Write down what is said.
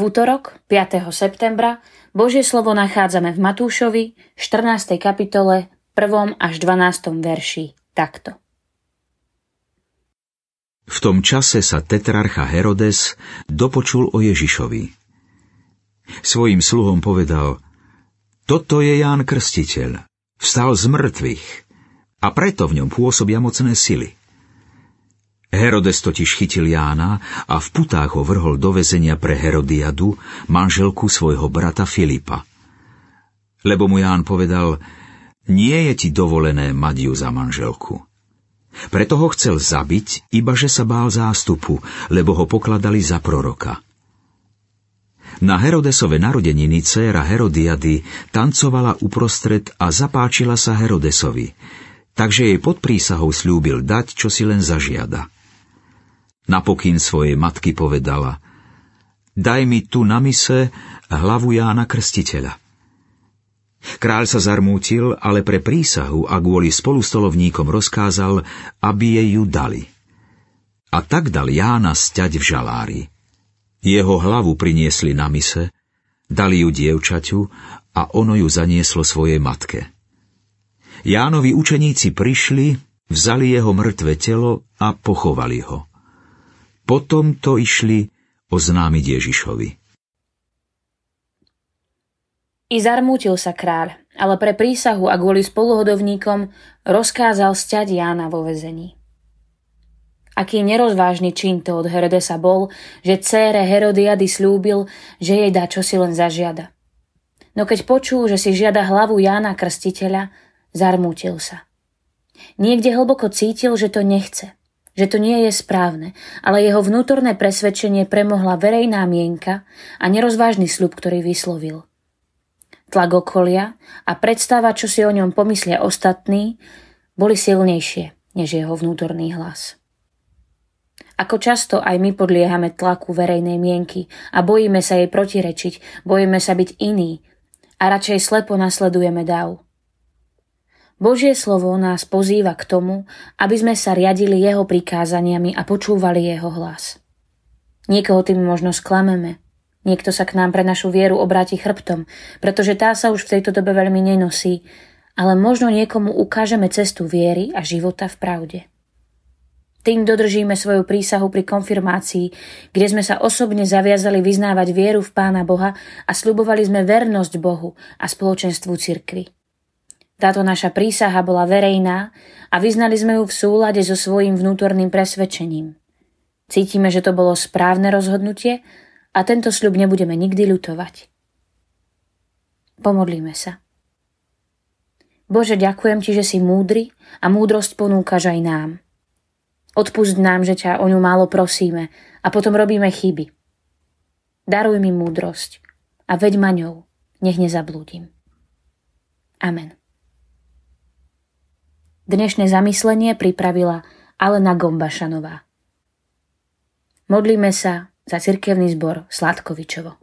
V útorok, 5. septembra, Božie slovo nachádzame v Matúšovi, 14. kapitole, 1. až 12. verši takto. V tom čase sa tetrarcha Herodes dopočul o Ježišovi. Svojim sluhom povedal, toto je Ján Krstiteľ, vstal z mŕtvych a preto v ňom pôsobia mocné sily. Herodes totiž chytil Jána a v putách ho vrhol do väzenia pre Herodiadu, manželku svojho brata Filipa. Lebo mu Ján povedal, nie je ti dovolené mať ju za manželku. Preto ho chcel zabiť, iba že sa bál zástupu, lebo ho pokladali za proroka. Na Herodesove narodeniny dcéra Herodiady tancovala uprostred a zapáčila sa Herodesovi, takže jej pod prísahou slúbil dať, čo si len zažiada. Napokyn svojej matky povedala Daj mi tu na mise hlavu Jána Krstiteľa. Kráľ sa zarmútil, ale pre prísahu a kvôli spolustolovníkom rozkázal, aby jej ju dali. A tak dal Jána stať v žalári. Jeho hlavu priniesli na mise, dali ju dievčaťu a ono ju zanieslo svojej matke. Jánovi učeníci prišli, vzali jeho mŕtve telo a pochovali ho. Potom to išli oznámiť Ježišovi. I zarmútil sa kráľ, ale pre prísahu a kvôli spoluhodovníkom rozkázal sťať Jána vo vezení. Aký nerozvážny čin to od Herodesa bol, že cére Herodiady slúbil, že jej dá čosi len zažiada. No keď počul, že si žiada hlavu Jána Krstiteľa, zarmútil sa. Niekde hlboko cítil, že to nechce – že to nie je správne, ale jeho vnútorné presvedčenie premohla verejná mienka a nerozvážny slub, ktorý vyslovil. Tlak okolia a predstava, čo si o ňom pomyslia ostatní, boli silnejšie než jeho vnútorný hlas. Ako často aj my podliehame tlaku verejnej mienky a bojíme sa jej protirečiť, bojíme sa byť iný a radšej slepo nasledujeme dáv. Božie slovo nás pozýva k tomu, aby sme sa riadili jeho prikázaniami a počúvali jeho hlas. Niekoho tým možno sklameme, niekto sa k nám pre našu vieru obráti chrbtom, pretože tá sa už v tejto dobe veľmi nenosí, ale možno niekomu ukážeme cestu viery a života v pravde. Tým dodržíme svoju prísahu pri konfirmácii, kde sme sa osobne zaviazali vyznávať vieru v Pána Boha a slubovali sme vernosť Bohu a spoločenstvu cirkvi. Táto naša prísaha bola verejná a vyznali sme ju v súlade so svojím vnútorným presvedčením. Cítime, že to bolo správne rozhodnutie a tento sľub nebudeme nikdy ľutovať. Pomodlíme sa. Bože, ďakujem Ti, že si múdry a múdrosť ponúkaš aj nám. Odpust nám, že ťa o ňu málo prosíme a potom robíme chyby. Daruj mi múdrosť a veď ma ňou, nech nezablúdim. Amen. Dnešné zamyslenie pripravila Alena Gombašanová. Modlíme sa za cirkevný zbor Sladkovičovo.